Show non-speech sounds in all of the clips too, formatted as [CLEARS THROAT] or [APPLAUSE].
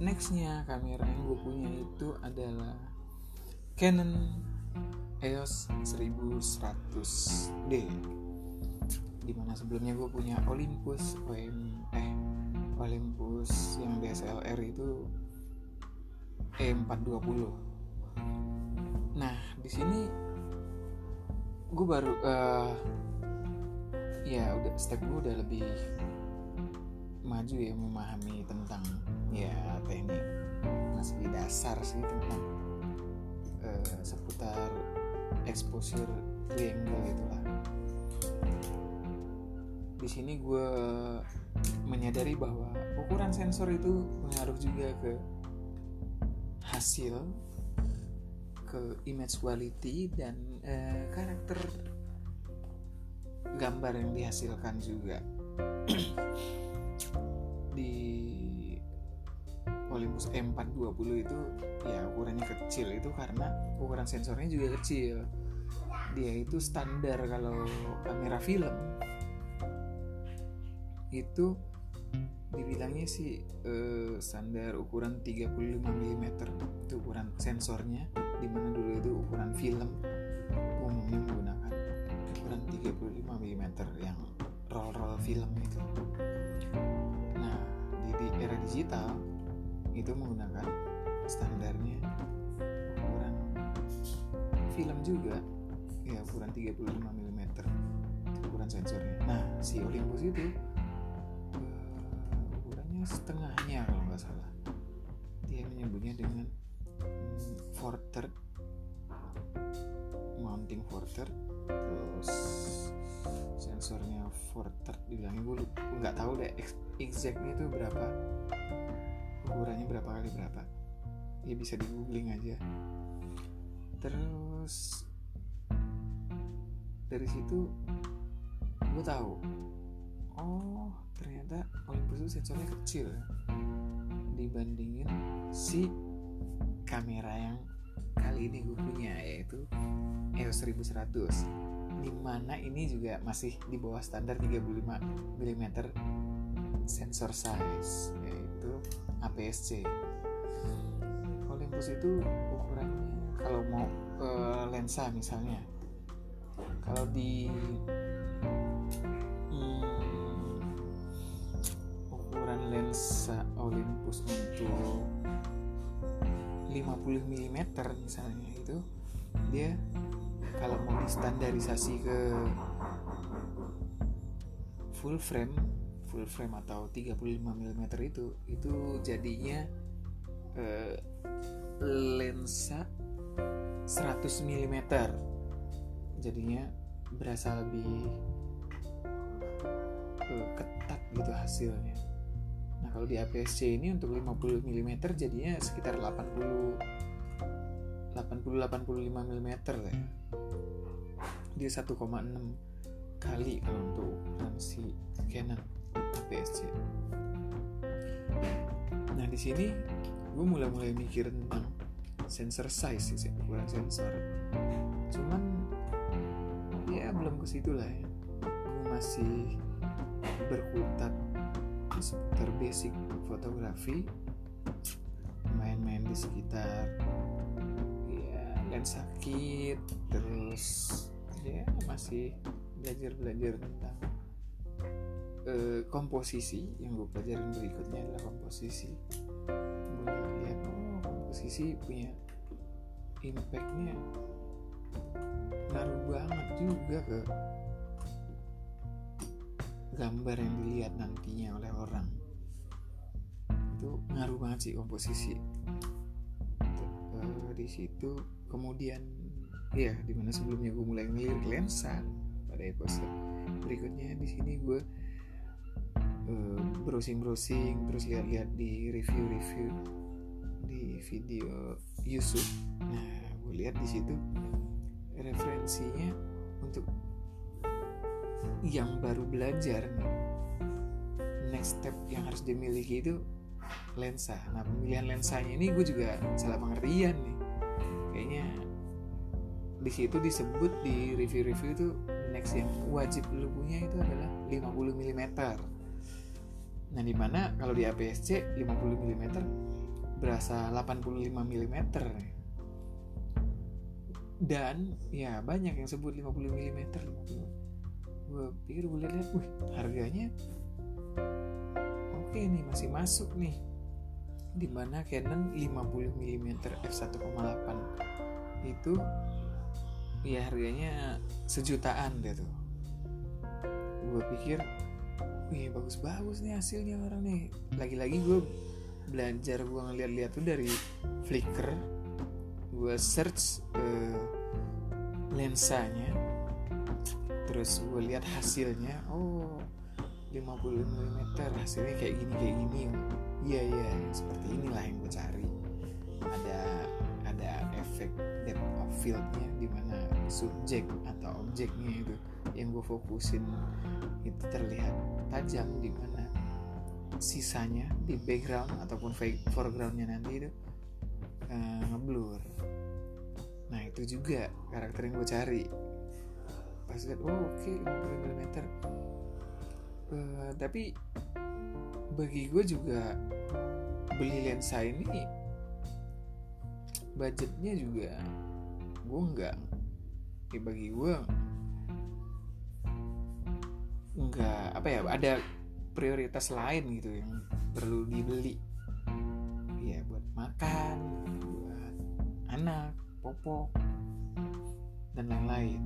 nextnya kamera yang gue punya itu adalah Canon EOS 1100D di mana sebelumnya gue punya Olympus OM eh Olympus yang DSLR itu E420 nah di sini gue baru uh, ya udah step gue udah lebih maju ya memahami tentang ya teknik masih dasar sih tentang uh, seputar exposure triangle itulah di sini gue menyadari bahwa ukuran sensor itu mengaruh juga ke hasil ke image quality dan uh, karakter gambar yang dihasilkan juga [CLEARS THROAT] Olympus M420 itu ya ukurannya kecil itu karena ukuran sensornya juga kecil. Dia itu standar kalau kamera film. Itu dibilangnya sih uh, standar ukuran 35 mm itu ukuran sensornya di mana dulu itu ukuran film umumnya menggunakan ukuran 35 mm yang roll roll film itu. Nah di, di era digital itu menggunakan standarnya ukuran film juga. Ya ukuran 35 mm ukuran sensornya. Nah si Olympus itu setengahnya kalau nggak salah. Dia menyebutnya dengan forter mounting forter terus sensornya forter. Dibilangnya gue nggak tahu deh exactnya itu berapa ukurannya berapa kali berapa? Ya bisa di googling aja. Terus dari situ gue tahu. Oh ternyata Olympus itu sensornya kecil dibandingin si kamera yang kali ini gue punya yaitu EOS 1100 di mana ini juga masih di bawah standar 35 mm sensor size APS-C Olympus itu ukurannya kalau mau uh, lensa misalnya kalau di lensa Olympus untuk 50 mm misalnya itu dia kalau mau distandarisasi ke full frame full frame atau 35 mm itu itu jadinya eh, lensa 100 mm jadinya berasa lebih eh, ketat gitu hasilnya. Nah kalau di APS-C ini untuk 50 mm jadinya sekitar 80 80-85 mm lah ya. Dia 1,6 kali kalau untuk ukuran si Canon Nah di sini gue mulai-mulai mikir tentang sensor size sih ukuran sensor. Cuman ya belum ke situ lah ya. Gue masih berkutat seputar basic fotografi main-main di sekitar ya lensa kit terus ya masih belajar-belajar tentang uh, komposisi yang gue pelajarin berikutnya adalah komposisi. Gue lihat oh komposisi punya impactnya ngaruh banget juga ke gambar yang dilihat nantinya oleh orang. Itu ngaruh banget sih komposisi. Uh, di situ kemudian ya di mana sebelumnya gue mulai ngelirik lensa pada episode berikutnya di sini gue uh, browsing browsing terus lihat-lihat di review-review di video Yusuf. Nah gue lihat di situ referensinya untuk yang baru belajar next step yang harus dimiliki itu lensa. Nah pemilihan lensanya ini gue juga salah pengertian nih. Kayaknya di situ disebut di review-review itu next yang wajib lu punya itu adalah 50 mm nah di mana kalau di APS-C 50 mm berasa 85 mm dan ya banyak yang sebut 50 mm 50 gue pikir gue lihat wih harganya oke nih masih masuk nih. Di mana Canon 50 mm f1.8 itu ya harganya sejutaan deh tuh. Gue pikir wih bagus-bagus nih hasilnya orang nih. Lagi-lagi gue belajar gue ngeliat-liat tuh dari Flickr. Gue search uh, lensanya. Terus gue lihat hasilnya. Oh 50 mm hasilnya kayak gini kayak gini. Iya iya. Seperti inilah yang gue cari. Ada ada efek depth of fieldnya di mana subjek atau objeknya itu yang gue fokusin itu terlihat tajam di mana sisanya di background ataupun foregroundnya nanti itu uh, ngeblur. Nah itu juga karakter yang gue cari. Pas lihat oh oke okay, 50 mm uh, tapi bagi gue juga beli lensa ini budgetnya juga gue nggak ya bagi gue nggak apa ya ada prioritas lain gitu yang perlu dibeli. Ya buat makan buat anak popok dan lain-lain.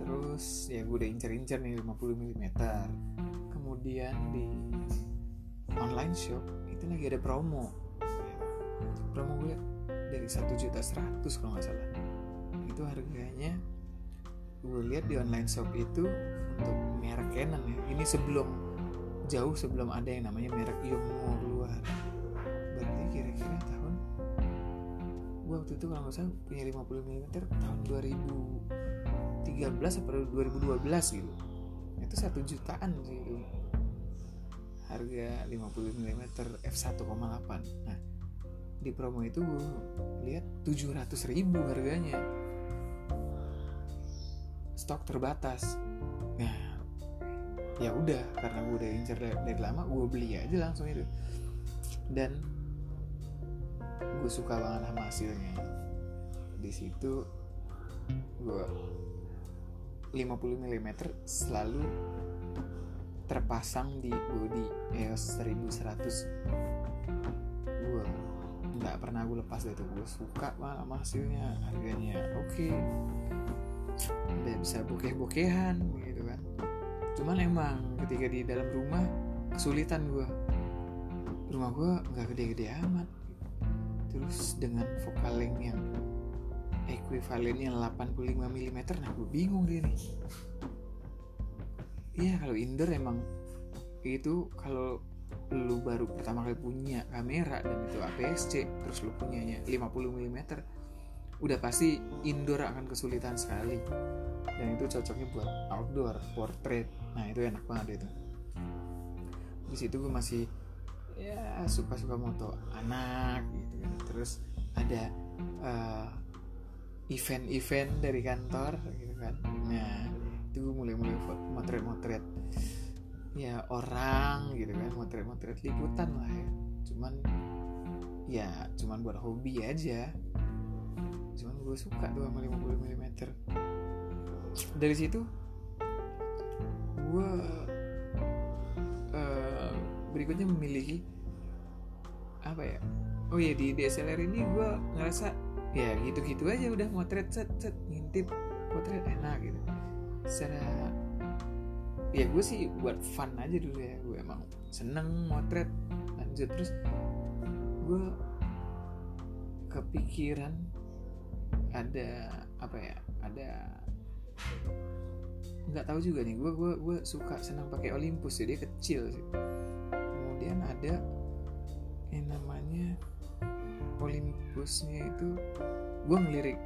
Terus ya gue udah incer-incer nih 50 mm kemudian di online shop itu lagi ada promo. Promo gue dari satu juta seratus kalau nggak salah itu harganya. Gue lihat di online shop itu untuk merek Canon ya. Ini sebelum jauh sebelum ada yang namanya merek Yongnuo keluar. Berarti kira-kira tahun gue waktu itu kalau nggak salah punya 50 mm tahun 2013 atau 2012 gitu. Itu satu jutaan sih itu. Harga 50 mm f1,8 nah di promo itu gue lihat 700 ribu harganya stok terbatas. Nah ya udah karena gue udah incer dari lama gue beli aja langsung itu. Dan gue suka banget sama hasilnya. Di situ gue 50 mm selalu terpasang di body EOS 1100 gue nggak pernah gue lepas dari itu. Gue suka banget sama hasilnya harganya oke. okay. Bisa bokeh-bokehan gitu kan. Cuman emang ketika di dalam rumah kesulitan gue rumah gue nggak gede-gede amat. Terus dengan vokaling yang ekuivalennya 85 mm nah gue bingung dia nih. Iya kalau indoor emang itu kalau lu baru pertama kali punya kamera dan itu APS-C terus lu punyanya 50 mm udah pasti indoor akan kesulitan sekali. Dan itu cocoknya buat outdoor portrait. Nah itu enak banget itu. Di situ gue masih ya suka-suka moto anak gitu kan. Terus ada uh, event-event dari kantor gitu kan. Nah itu gue mulai-mulai motret-motret ya orang gitu kan. Motret-motret liputan lah ya. Cuman ya cuman buat hobi aja cuman gue suka tuh sama 50 mm dari situ gue berikutnya memiliki apa ya? Oh ya di DSLR ini gue ngerasa ya gitu-gitu aja udah motret set set ngintip potret enak gitu. Secara ya gue sih buat fun aja dulu ya. Gue emang seneng motret lanjut. Terus gue kepikiran ada apa ya ada nggak tahu juga nih gue gue gue suka senang pakai Olympus jadi kecil sih. Kemudian ada yang namanya Olympusnya itu gue ngelirik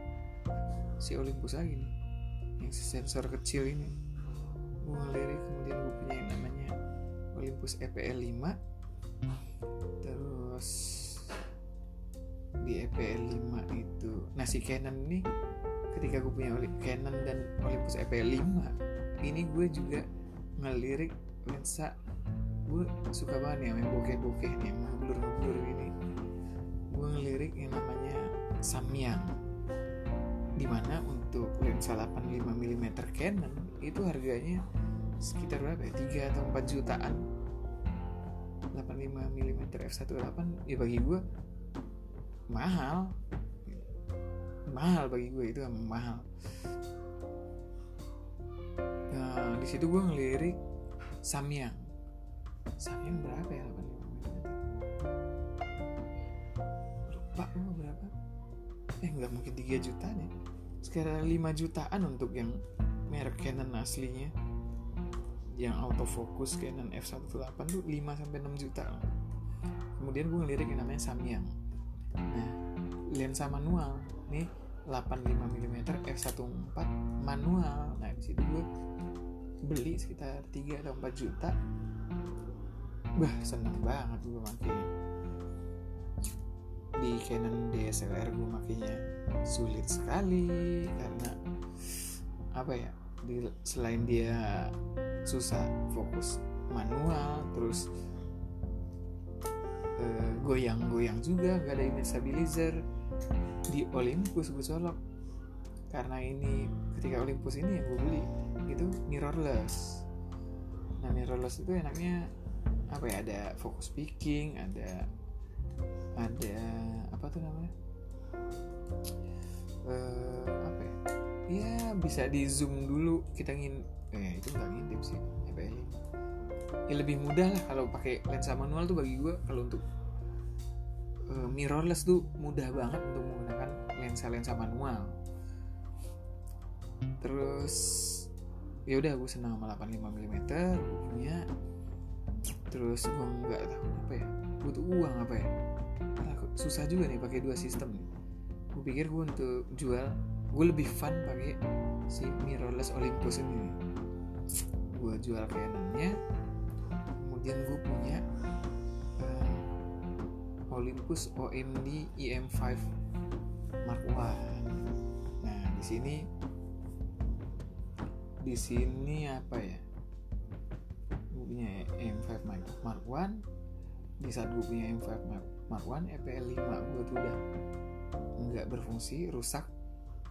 si Olympus lagi nih yang si sensor kecil ini. Gue ngelirik kemudian gue punya yang namanya Olympus EPL 5 terus di EPL 5 itu. Nah si Canon ini ketika gue punya Canon dan Olympus EPL 5 ini gue juga ngelirik lensa. Gue suka banget ya main bokeh-bokeh nih ngeblur ngeblur ini. Gue ngelirik yang namanya Samyang di mana untuk lensa 85 mm Canon itu harganya sekitar berapa ya? 3 atau 4 jutaan. 85 mm f1.8 ya bagi gue mahal. Mahal bagi gue itu mahal. Nah di situ gue ngelirik Samyang. Samyang berapa ya? 85 mm lupa gue berapa. Eh nggak mungkin 3 juta nih sekitar 5 jutaan untuk yang merek Canon aslinya. Yang autofocus Canon f1.8 tuh 5 sampai 6 juta kemudian gue ngelirik yang namanya Samyang nah lensa manual nih 85 mm f1.4 manual. Nah di situ gue beli sekitar 3 atau 4 juta. Bah seneng banget gue makanya di Canon DSLR gue makanya sulit sekali karena apa ya di, selain dia susah fokus manual terus uh, goyang-goyang juga gak ada image stabilizer di Olympus gue colok. Karena ini ketika Olympus ini yang gue beli itu mirrorless. Nah mirrorless itu enaknya apa ya ada focus picking ada ada apa tuh namanya? Uh, apa ya? Ya bisa di zoom dulu kita ngin eh itu nggak ngintip sih ya lebih mudah lah kalau pakai lensa manual tuh bagi gue kalau untuk uh, mirrorless tuh mudah banget untuk menggunakan lensa-lensa manual. Terus ya udah gue senang sama 85 mm punya. Terus gue nggak tahu apa ya butuh uang apa ya. Susah juga nih pakai dua sistem nih. Gue pikir gue untuk jual gue lebih fun pakai si mirrorless Olympus ini. Gue jual Canonnya kemudian gue punya uh, Olympus OMD IM5 Mark I. Nah di sini di sini apa ya? Gue punya M5 Mark I. Di saat gue punya M5 Mark I EPL 5 gue tuh udah nggak berfungsi rusak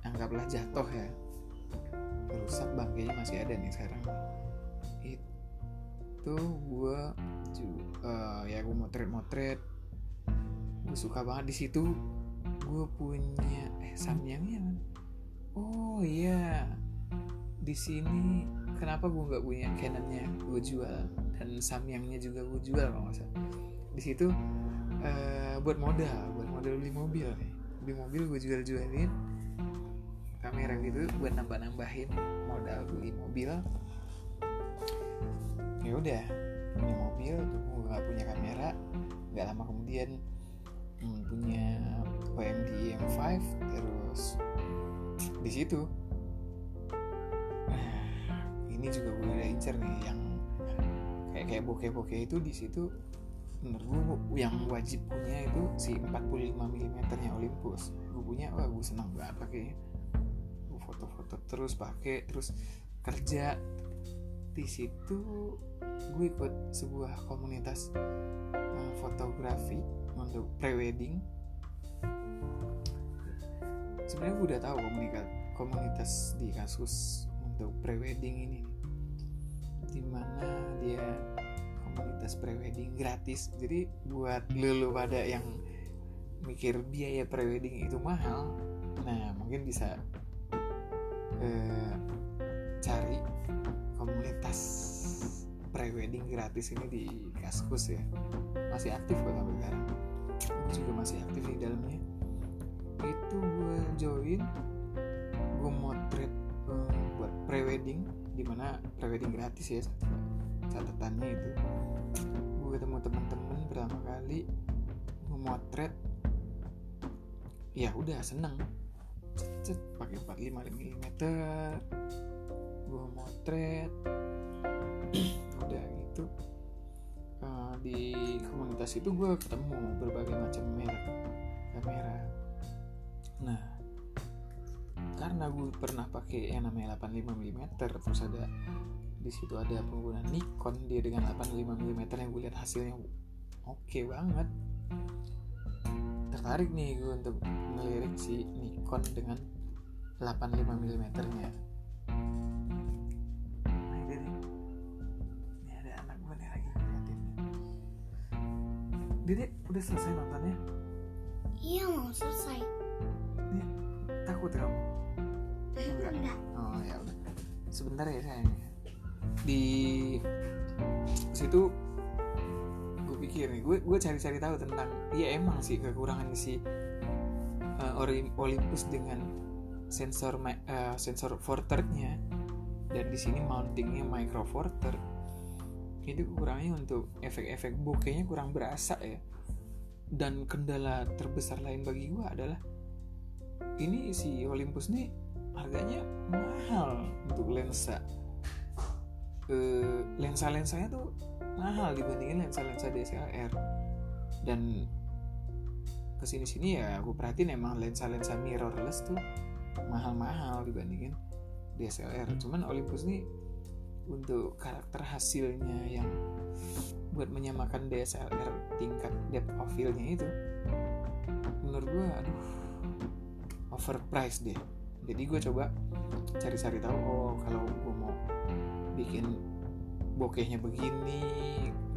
anggaplah jatuh ya. Rusak bangkainya masih ada nih sekarang itu gue uh, ya gue motret motret gue suka banget di situ. Gue punya eh samyangnya man oh iya. Di sini kenapa gue nggak punya Canonnya gue jual? Dan Samyangnya juga gue jual kalau nggak salah. Di situ uh, buat modal buat modal beli mobil. Beli mobil gue jual jualin kamera gitu buat nambah nambahin modal beli mobil ya udah punya mobil gue nggak punya kamera nggak lama kemudian hmm, punya OMD M5 terus di situ. [SIGHS] Ini juga gue udah incer nih yang kayak kayak bokeh-bokeh itu di situ menurut gue yang wajib punya itu si 45 mm nya Olympus. Gue punya wah gue senang banget pakai. Foto-foto terus pakai terus kerja di situ gue ikut sebuah komunitas uh, fotografi untuk prewedding. Sebenarnya gue udah tahu komunitas komunitas di kasus untuk prewedding ini di mana dia komunitas prewedding gratis. Jadi buat lulu pada yang mikir biaya prewedding itu mahal nah mungkin bisa eh, cari komunitas prewedding gratis ini di Kaskus ya. Masih aktif kok sampai sekarang. Gue juga masih aktif di dalamnya. Itu gue join gue motret uh, buat prewedding di mana prewedding gratis ya catatannya itu. Gue ketemu teman-teman pertama kali gue motret. Ya udah seneng. Cet pakai 45 mm gue motret. [CLEARS THROAT] Udah gitu. Uh, di komunitas itu gue ketemu berbagai macam merek kamera. Nah karena gue pernah pakai yang namanya 85 mm terus ada di situ ada penggunaan Nikon dia dengan 85 mm yang gue lihat hasilnya oke okay banget. Tertarik nih gue untuk ngelirik si Nikon dengan 85 mm nya Dede udah selesai nontonnya Iya mau selesai. takut kamu Enggak. Enggak. oh ya udah sebentar ya sayang di situ gue pikir nih gue gue cari-cari tahu tentang ya emang sih kekurangan si uh, Olympus dengan sensor uh, sensor four third-nya dan di sini mountingnya micro four third itu kurangnya untuk efek-efek bokehnya kurang berasa ya. Dan kendala terbesar lain bagi gue adalah ini si Olympus nih harganya mahal untuk lensa. Eh, lensa-lensanya tuh mahal dibandingin lensa-lensa DSLR dan ke sini-sini ya aku perhatiin emang lensa-lensa mirrorless tuh mahal-mahal dibandingin DSLR cuman Olympus nih untuk karakter hasilnya yang buat menyamakan DSLR tingkat depth of field-nya itu menurut gua aduh overpriced deh. Jadi gue coba cari-cari tahu oh kalau gue mau bikin bokehnya begini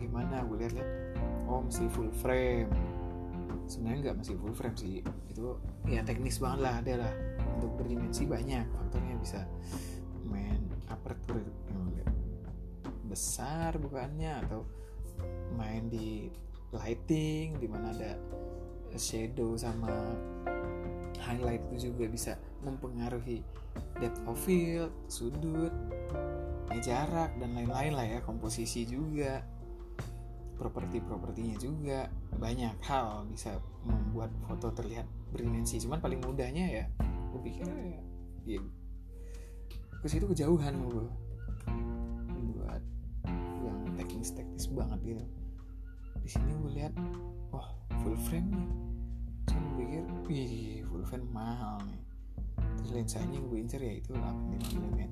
gimana? Gue lihat-lihat oh mesti full frame. Sebenarnya nggak mesti full frame sih. Itu ya teknis banget lah ada lah. Untuk berdimensi banyak faktornya bisa main aperture besar bukannya atau main di lighting di mana ada shadow sama highlight itu juga bisa mempengaruhi depth of field, sudut, ya jarak dan lain-lain lah ya, komposisi juga, properti-propertinya juga banyak hal bisa membuat foto terlihat berdimensi. Cuman paling mudahnya ya, gue pikir ya, ya ke situ kejauhan gue yang teknis-teknis banget gitu. Di sini gue lihat, wah full frame nih gue pikir wih full frame mahal nih terus lensanya gue incer ya itu 85 mm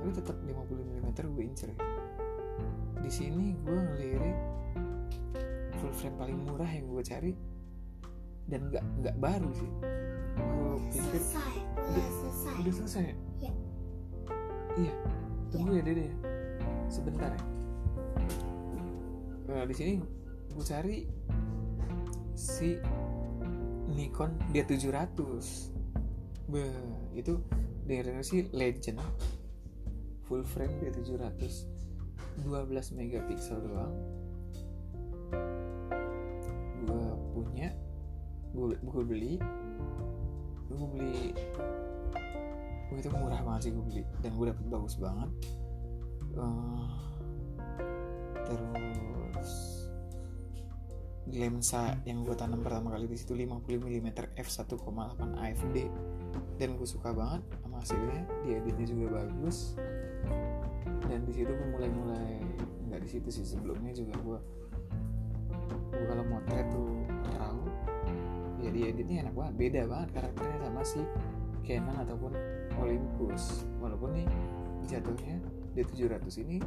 tapi tetap 50 mm gue incer ya. di sini gue ngelirik full frame paling murah yang gue cari dan nggak nggak baru sih gue pikir Selesai. Udah selesai. udah selesai ya? Iya. iya tunggu ya dede ya sebentar ya nah, di sini gue cari si Nikon D700 Beh, itu generasi legend. Full frame D700 12 megapiksel doang. Gue punya gue gue beli. Gue beli gue itu murah banget sih gue beli. Dan gue dapet bagus banget. Eh, terus lensa yang gue tanam pertama kali di situ 50 mm f1.8 AFD dan gue suka banget sama hasilnya di editnya juga bagus. Dan di situ gue mulai-mulai nggak di situ sih sebelumnya juga gue gue kalau motret tuh raw ya di editnya enak banget beda banget karakternya sama si Canon ataupun Olympus. Walaupun nih jatuhnya D700 ini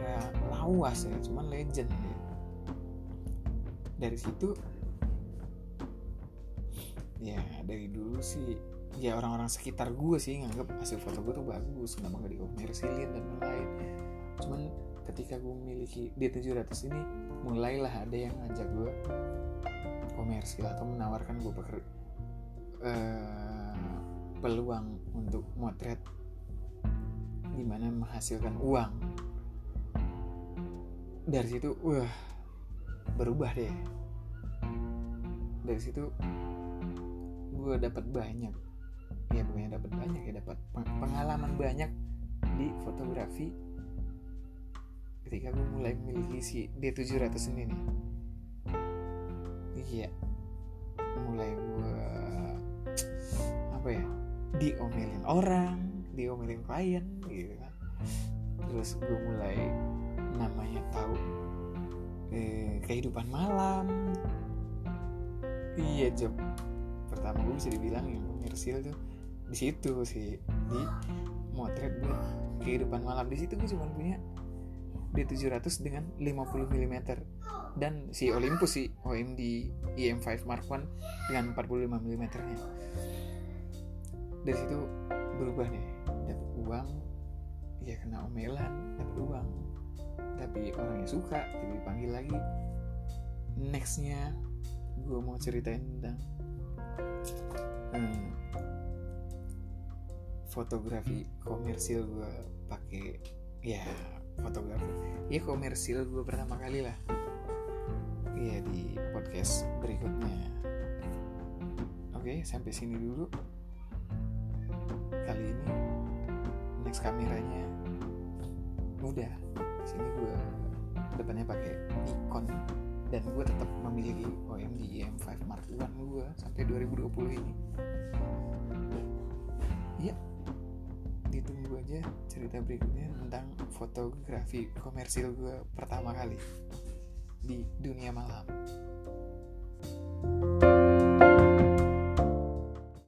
kamera lawas ya cuman legend ya. Dari situ ya dari dulu sih ya orang-orang sekitar gue sih nganggap hasil foto gue tuh bagus kenapa gak dikomersilin dan lain-lain cuman ketika gue memiliki D700 ini mulailah ada yang ngajak gue komersil atau menawarkan gue peker eh, peluang untuk motret di mana menghasilkan uang dari situ wah berubah deh. Dari situ gue dapat banyak. Ya bukannya dapat banyak ya dapat peng- pengalaman banyak di fotografi ketika gue mulai memiliki si D700 ini nih. Iya mulai gue apa ya diomelin orang diomelin klien gitu kan. Terus gue mulai namanya tahu eh, kehidupan malam. Iya job pertama gue bisa dibilang yang komersil tuh di situ sih di motret buat kehidupan malam di situ gue cuma punya D700 dengan 50 mm dan si Olympus si OMD IM5 Mark 1 dengan 45 mm nya dari situ berubah nih. Dapat uang ya kena omelan dapat uang tapi orangnya suka jadi dipanggil lagi. Nextnya gue mau ceritain tentang hmm, fotografi komersil gue pakai ya fotografi. Ya komersil gue pertama kali lah. Ya di podcast berikutnya. Oke sampai sini dulu. Kali ini next kameranya. Udah sini gue depannya pakai Nikon dan gue tetap memiliki OMD EM5 Mark 1 gue sampai 2020 ini. Ya ditunggu aja cerita berikutnya tentang fotografi komersil gue pertama kali di dunia malam